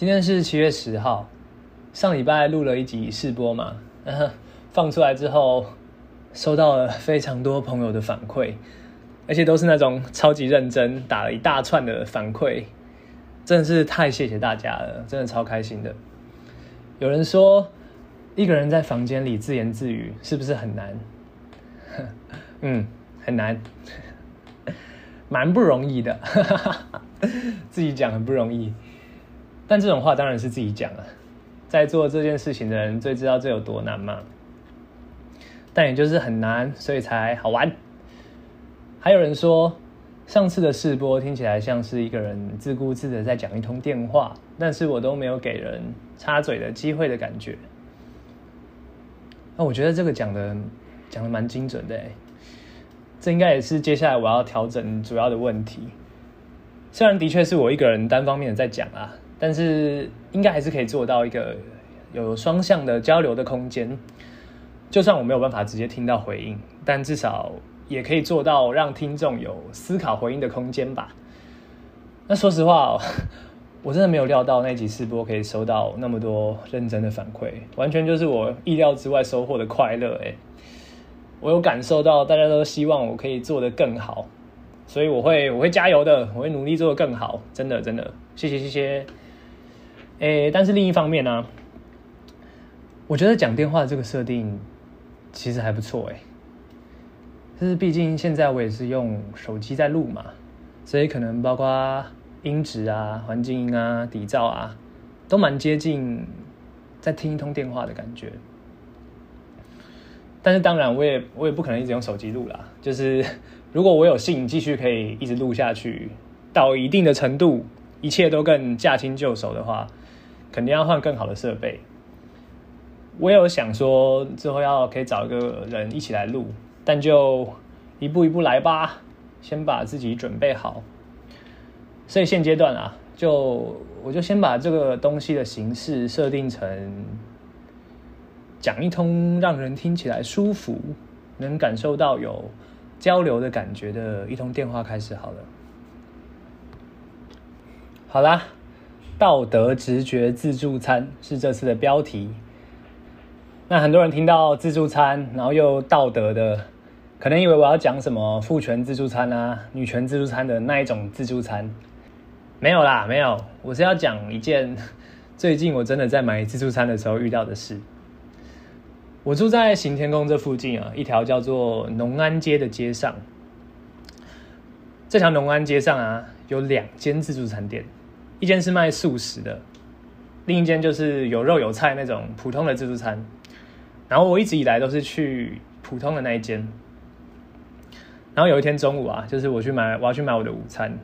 今天是七月十号，上礼拜录了一集试播嘛，放出来之后，收到了非常多朋友的反馈，而且都是那种超级认真，打了一大串的反馈，真的是太谢谢大家了，真的超开心的。有人说，一个人在房间里自言自语，是不是很难？嗯，很难，蛮不容易的，自己讲很不容易。但这种话当然是自己讲啊，在做这件事情的人最知道这有多难嘛。但也就是很难，所以才好玩。还有人说，上次的试播听起来像是一个人自顾自的在讲一通电话，但是我都没有给人插嘴的机会的感觉。那我觉得这个讲的讲的蛮精准的，这应该也是接下来我要调整主要的问题。虽然的确是我一个人单方面的在讲啊。但是应该还是可以做到一个有双向的交流的空间，就算我没有办法直接听到回应，但至少也可以做到让听众有思考回应的空间吧。那说实话，我真的没有料到那集试播可以收到那么多认真的反馈，完全就是我意料之外收获的快乐诶。我有感受到大家都希望我可以做得更好，所以我会我会加油的，我会努力做得更好，真的真的，谢谢谢谢。诶、但是另一方面呢、啊，我觉得讲电话这个设定其实还不错诶。就是毕竟现在我也是用手机在录嘛，所以可能包括音质啊、环境音啊、底噪啊，都蛮接近在听一通电话的感觉。但是当然，我也我也不可能一直用手机录啦。就是 如果我有幸继续可以一直录下去，到一定的程度，一切都更驾轻就熟的话。肯定要换更好的设备。我有想说之后要可以找一个人一起来录，但就一步一步来吧，先把自己准备好。所以现阶段啊，就我就先把这个东西的形式设定成讲一通让人听起来舒服，能感受到有交流的感觉的一通电话开始好了。好啦。道德直觉自助餐是这次的标题。那很多人听到自助餐，然后又道德的，可能以为我要讲什么父权自助餐啊、女权自助餐的那一种自助餐。没有啦，没有，我是要讲一件最近我真的在买自助餐的时候遇到的事。我住在行天宫这附近啊，一条叫做农安街的街上。这条农安街上啊，有两间自助餐店。一间是卖素食的，另一间就是有肉有菜那种普通的自助餐。然后我一直以来都是去普通的那一间。然后有一天中午啊，就是我去买，我要去买我的午餐。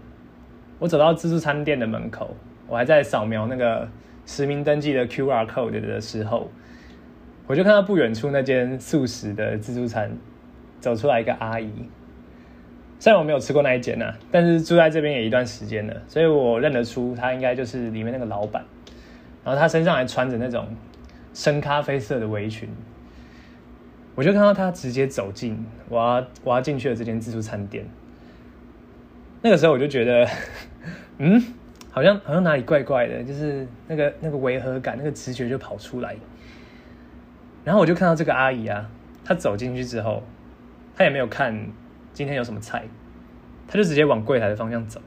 我走到自助餐店的门口，我还在扫描那个实名登记的 QR code 的时候，我就看到不远处那间素食的自助餐走出来一个阿姨。虽然我没有吃过那一间呐、啊，但是住在这边也一段时间了，所以我认得出他应该就是里面那个老板。然后他身上还穿着那种深咖啡色的围裙，我就看到他直接走进我要我要进去的这间自助餐店。那个时候我就觉得，嗯，好像好像哪里怪怪的，就是那个那个违和感，那个直觉就跑出来。然后我就看到这个阿姨啊，她走进去之后，她也没有看。今天有什么菜？他就直接往柜台的方向走。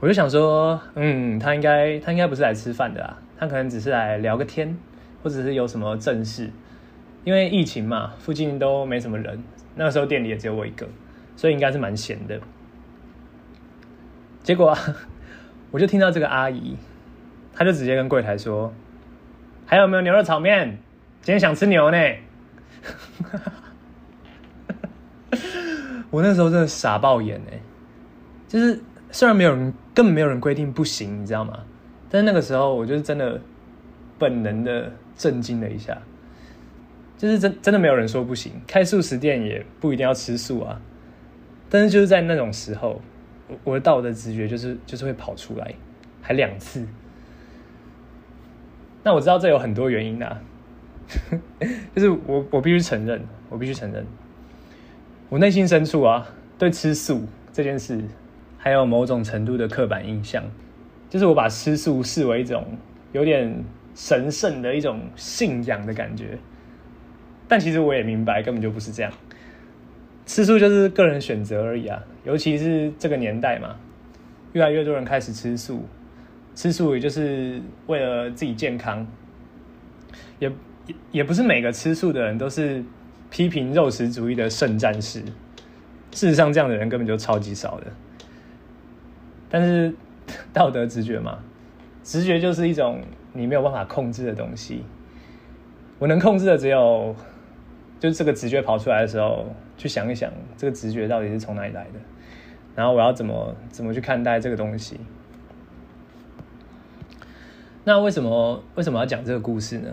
我就想说，嗯，他应该他应该不是来吃饭的啊，他可能只是来聊个天，或者是有什么正事。因为疫情嘛，附近都没什么人，那个时候店里也只有我一个，所以应该是蛮闲的。结果，我就听到这个阿姨，她就直接跟柜台说：“还有没有牛肉炒面？今天想吃牛呢。”我那时候真的傻爆眼哎，就是虽然没有人，根本没有人规定不行，你知道吗？但是那个时候，我就是真的本能的震惊了一下，就是真真的没有人说不行，开素食店也不一定要吃素啊。但是就是在那种时候，我我的道德直觉就是就是会跑出来，还两次。那我知道这有很多原因啊，就是我我必须承认，我必须承认。我内心深处啊，对吃素这件事还有某种程度的刻板印象，就是我把吃素视为一种有点神圣的一种信仰的感觉。但其实我也明白，根本就不是这样。吃素就是个人选择而已啊，尤其是这个年代嘛，越来越多人开始吃素。吃素也就是为了自己健康，也也也不是每个吃素的人都是批评肉食主义的圣战士。事实上，这样的人根本就超级少的。但是 道德直觉嘛，直觉就是一种你没有办法控制的东西。我能控制的只有。就这个直觉跑出来的时候，去想一想，这个直觉到底是从哪里来的，然后我要怎么怎么去看待这个东西。那为什么为什么要讲这个故事呢？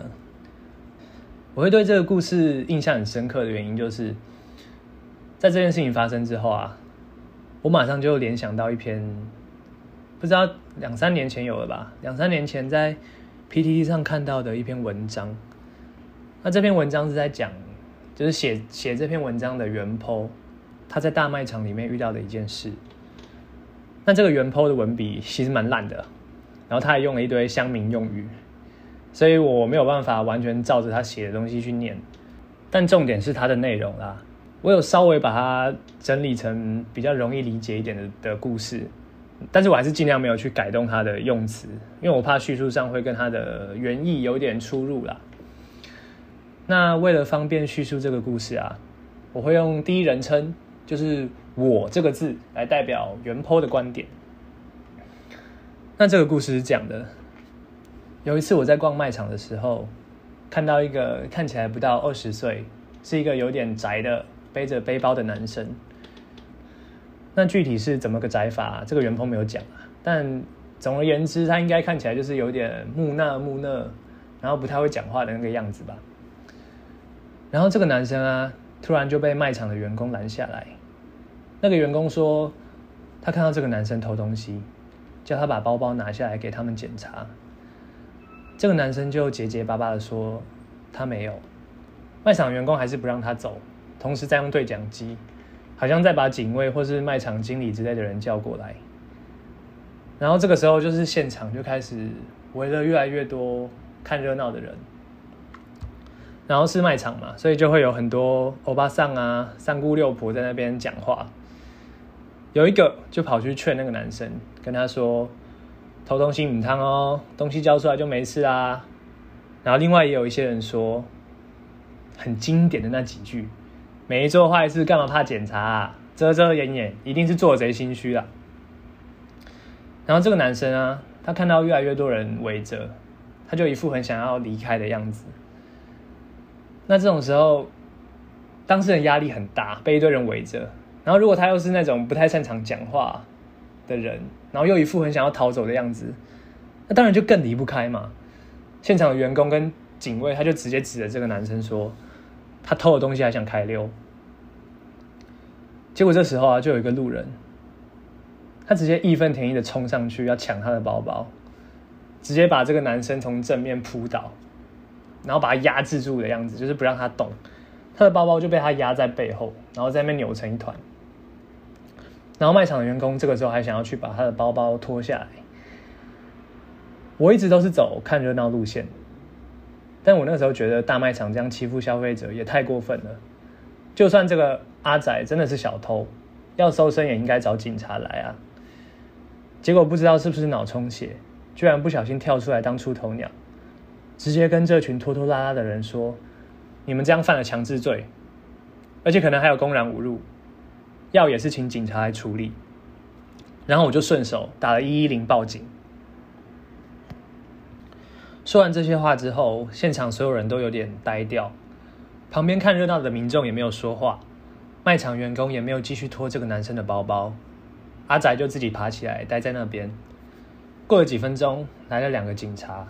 我会对这个故事印象很深刻的原因，就是在这件事情发生之后啊，我马上就联想到一篇，不知道两三年前有了吧？两三年前在 PTT 上看到的一篇文章。那这篇文章是在讲。就是写写这篇文章的原 po，他在大卖场里面遇到的一件事。那这个原 po 的文笔其实蛮烂的，然后他还用了一堆乡民用语，所以我没有办法完全照着他写的东西去念。但重点是他的内容啦，我有稍微把它整理成比较容易理解一点的的故事，但是我还是尽量没有去改动他的用词，因为我怕叙述上会跟他的原意有点出入啦。那为了方便叙述这个故事啊，我会用第一人称，就是“我”这个字来代表原坡的观点。那这个故事是这样的：有一次我在逛卖场的时候，看到一个看起来不到二十岁，是一个有点宅的背着背包的男生。那具体是怎么个宅法，这个原 po 没有讲啊。但总而言之，他应该看起来就是有点木讷木讷，然后不太会讲话的那个样子吧。然后这个男生啊，突然就被卖场的员工拦下来。那个员工说，他看到这个男生偷东西，叫他把包包拿下来给他们检查。这个男生就结结巴巴的说，他没有。卖场员工还是不让他走，同时在用对讲机，好像在把警卫或是卖场经理之类的人叫过来。然后这个时候，就是现场就开始围了越来越多看热闹的人。然后是卖场嘛，所以就会有很多欧巴桑啊、三姑六婆在那边讲话。有一个就跑去劝那个男生，跟他说：“偷东西母汤哦，东西交出来就没事啦。”然后另外也有一些人说，很经典的那几句：“没做坏事干嘛怕检查啊？遮遮掩掩一定是做贼心虚啦。”然后这个男生啊，他看到越来越多人围着，他就一副很想要离开的样子。那这种时候，当事人压力很大，被一堆人围着。然后，如果他又是那种不太擅长讲话的人，然后又一副很想要逃走的样子，那当然就更离不开嘛。现场的员工跟警卫，他就直接指着这个男生说：“他偷了东西还想开溜。”结果这时候啊，就有一个路人，他直接义愤填膺的冲上去要抢他的包包，直接把这个男生从正面扑倒。然后把他压制住的样子，就是不让他动，他的包包就被他压在背后，然后在那边扭成一团。然后卖场的员工这个时候还想要去把他的包包脱下来。我一直都是走看热闹路线，但我那时候觉得大卖场这样欺负消费者也太过分了。就算这个阿仔真的是小偷，要搜身也应该找警察来啊。结果不知道是不是脑充血，居然不小心跳出来当出头鸟。直接跟这群拖拖拉拉的人说：“你们这样犯了强制罪，而且可能还有公然侮辱，要也是请警察来处理。”然后我就顺手打了一一零报警。说完这些话之后，现场所有人都有点呆掉，旁边看热闹的民众也没有说话，卖场员工也没有继续拖这个男生的包包，阿仔就自己爬起来待在那边。过了几分钟，来了两个警察。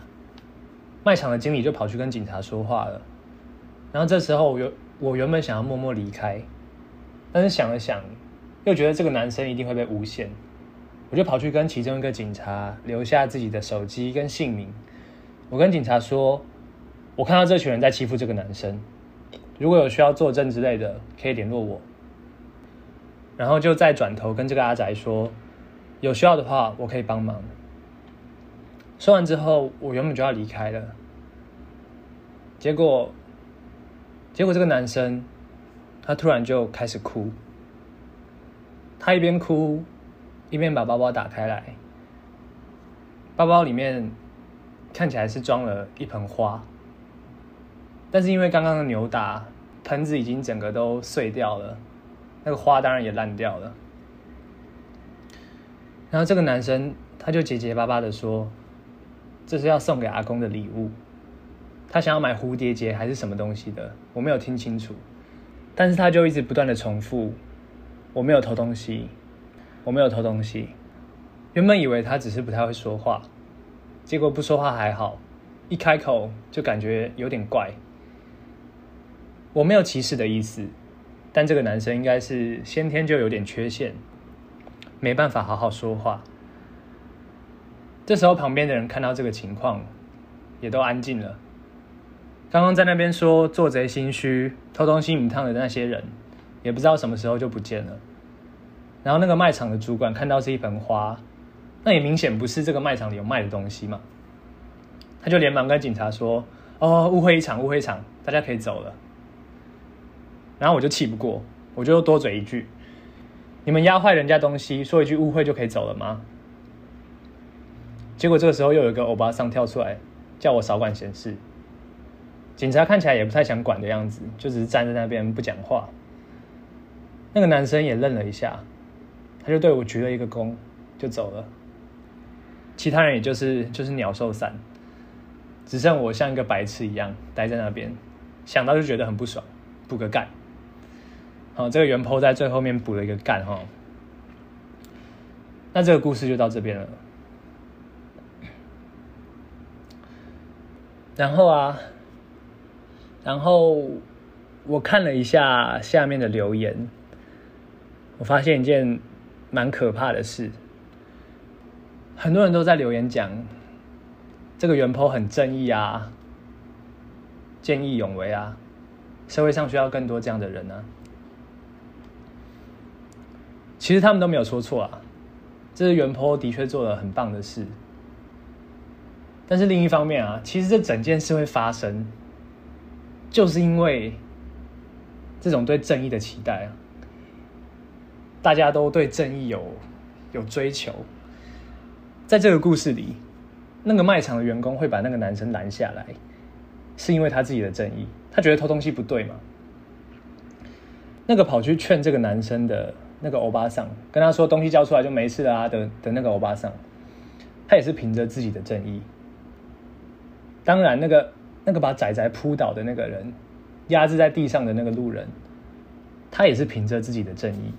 卖场的经理就跑去跟警察说话了，然后这时候我原我原本想要默默离开，但是想了想，又觉得这个男生一定会被诬陷，我就跑去跟其中一个警察留下自己的手机跟姓名。我跟警察说，我看到这群人在欺负这个男生，如果有需要作证之类的，可以联络我。然后就再转头跟这个阿宅说，有需要的话我可以帮忙。说完之后，我原本就要离开了，结果，结果这个男生，他突然就开始哭，他一边哭，一边把包包打开来，包包里面看起来是装了一盆花，但是因为刚刚的扭打，盆子已经整个都碎掉了，那个花当然也烂掉了。然后这个男生他就结结巴巴的说：“这是要送给阿公的礼物，他想要买蝴蝶结还是什么东西的，我没有听清楚。但是他就一直不断的重复：我没有偷东西，我没有偷东西。原本以为他只是不太会说话，结果不说话还好，一开口就感觉有点怪。我没有歧视的意思，但这个男生应该是先天就有点缺陷。”没办法好好说话。这时候，旁边的人看到这个情况，也都安静了。刚刚在那边说做贼心虚、偷东西米烫的那些人，也不知道什么时候就不见了。然后那个卖场的主管看到是一盆花，那也明显不是这个卖场里有卖的东西嘛。他就连忙跟警察说：“哦，误会一场，误会一场，大家可以走了。”然后我就气不过，我就多嘴一句。你们压坏人家东西，说一句误会就可以走了吗？结果这个时候又有一个欧巴桑跳出来，叫我少管闲事。警察看起来也不太想管的样子，就只是站在那边不讲话。那个男生也愣了一下，他就对我鞠了一个躬，就走了。其他人也就是就是鸟兽散，只剩我像一个白痴一样待在那边，想到就觉得很不爽，补个干。好，这个原 p 在最后面补了一个干哈，那这个故事就到这边了。然后啊，然后我看了一下下面的留言，我发现一件蛮可怕的事，很多人都在留言讲这个原坡很正义啊，见义勇为啊，社会上需要更多这样的人呢、啊。其实他们都没有说错啊，这是原坡的确做了很棒的事。但是另一方面啊，其实这整件事会发生，就是因为这种对正义的期待啊，大家都对正义有有追求。在这个故事里，那个卖场的员工会把那个男生拦下来，是因为他自己的正义，他觉得偷东西不对嘛。那个跑去劝这个男生的。那个欧巴桑跟他说，东西交出来就没事了啊的的那个欧巴桑，他也是凭着自己的正义。当然，那个那个把仔仔扑倒的那个人，压制在地上的那个路人，他也是凭着自己的正义。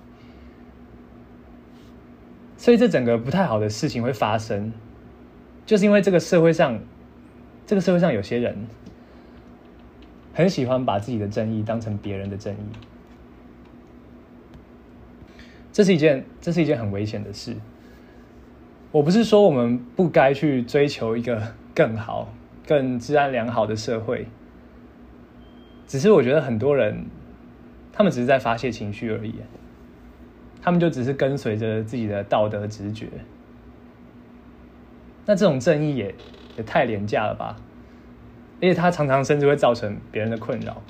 所以，这整个不太好的事情会发生，就是因为这个社会上，这个社会上有些人很喜欢把自己的正义当成别人的正义。这是一件，这是一件很危险的事。我不是说我们不该去追求一个更好、更治安良好的社会，只是我觉得很多人，他们只是在发泄情绪而已，他们就只是跟随着自己的道德直觉。那这种正义也也太廉价了吧？而且他常常甚至会造成别人的困扰。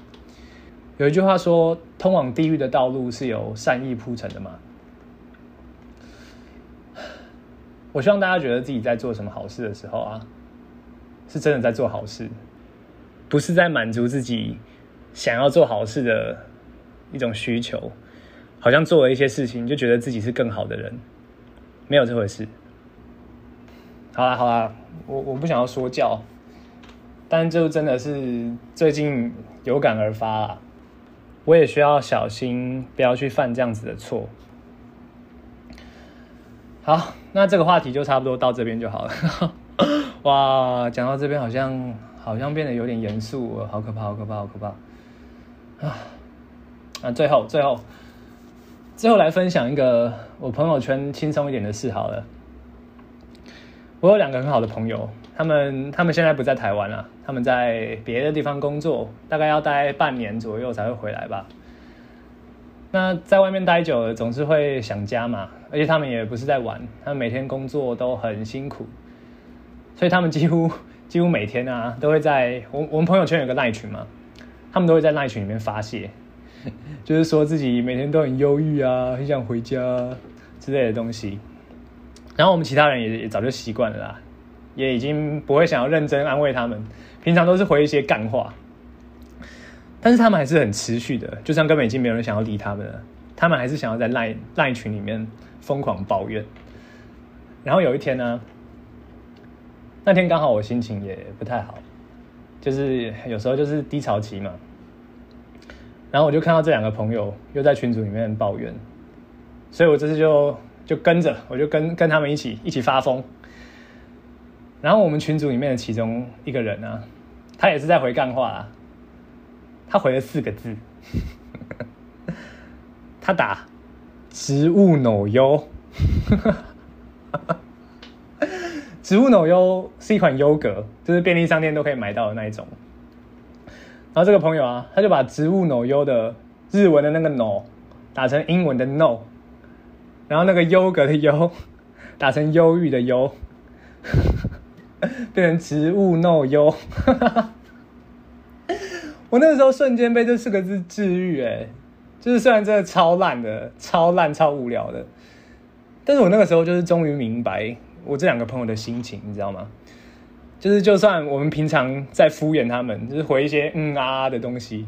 有一句话说：“通往地狱的道路是由善意铺成的嘛。”我希望大家觉得自己在做什么好事的时候啊，是真的在做好事，不是在满足自己想要做好事的一种需求，好像做了一些事情就觉得自己是更好的人，没有这回事。好啦好啦，我我不想要说教，但就真的是最近有感而发啊，我也需要小心，不要去犯这样子的错。好，那这个话题就差不多到这边就好了。哇，讲到这边好像好像变得有点严肃，好可怕，好可怕，好可怕啊！啊，最后最后最后来分享一个我朋友圈轻松一点的事好了。我有两个很好的朋友，他们他们现在不在台湾了，他们在别的地方工作，大概要待半年左右才会回来吧。那在外面待久了，总是会想家嘛。而且他们也不是在玩，他们每天工作都很辛苦，所以他们几乎 几乎每天啊都会在我我们朋友圈有个赖群嘛，他们都会在赖群里面发泄，就是说自己每天都很忧郁啊，很想回家之类的东西。然后我们其他人也也早就习惯了啦，也已经不会想要认真安慰他们，平常都是回一些干话。但是他们还是很持续的，就算根本已经没有人想要理他们了，他们还是想要在赖赖群里面疯狂抱怨。然后有一天呢，那天刚好我心情也不太好，就是有时候就是低潮期嘛。然后我就看到这两个朋友又在群组里面抱怨，所以我这次就就跟着，我就跟跟他们一起一起发疯。然后我们群组里面的其中一个人啊，他也是在回干话啊。他回了四个字，他打“植物脑优”，植物脑优是一款优格，就是便利商店都可以买到的那一种。然后这个朋友啊，他就把“植物脑优”的日文的那个 “no” 打成英文的 “no”，然后那个优格的“优 ”打成忧郁的“忧”，变成“植物脑优”。我那个时候瞬间被这四个字治愈，哎，就是虽然真的超烂的、超烂、超无聊的，但是我那个时候就是终于明白我这两个朋友的心情，你知道吗？就是就算我们平常在敷衍他们，就是回一些嗯啊啊的东西，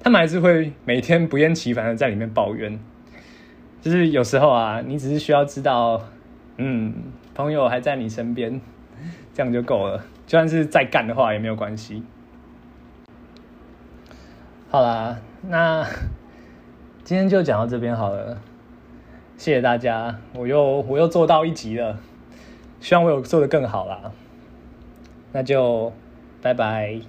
他们还是会每天不厌其烦的在里面抱怨。就是有时候啊，你只是需要知道，嗯，朋友还在你身边，这样就够了。就算是再干的话也没有关系。好啦，那今天就讲到这边好了，谢谢大家，我又我又做到一集了，希望我有做的更好啦，那就拜拜。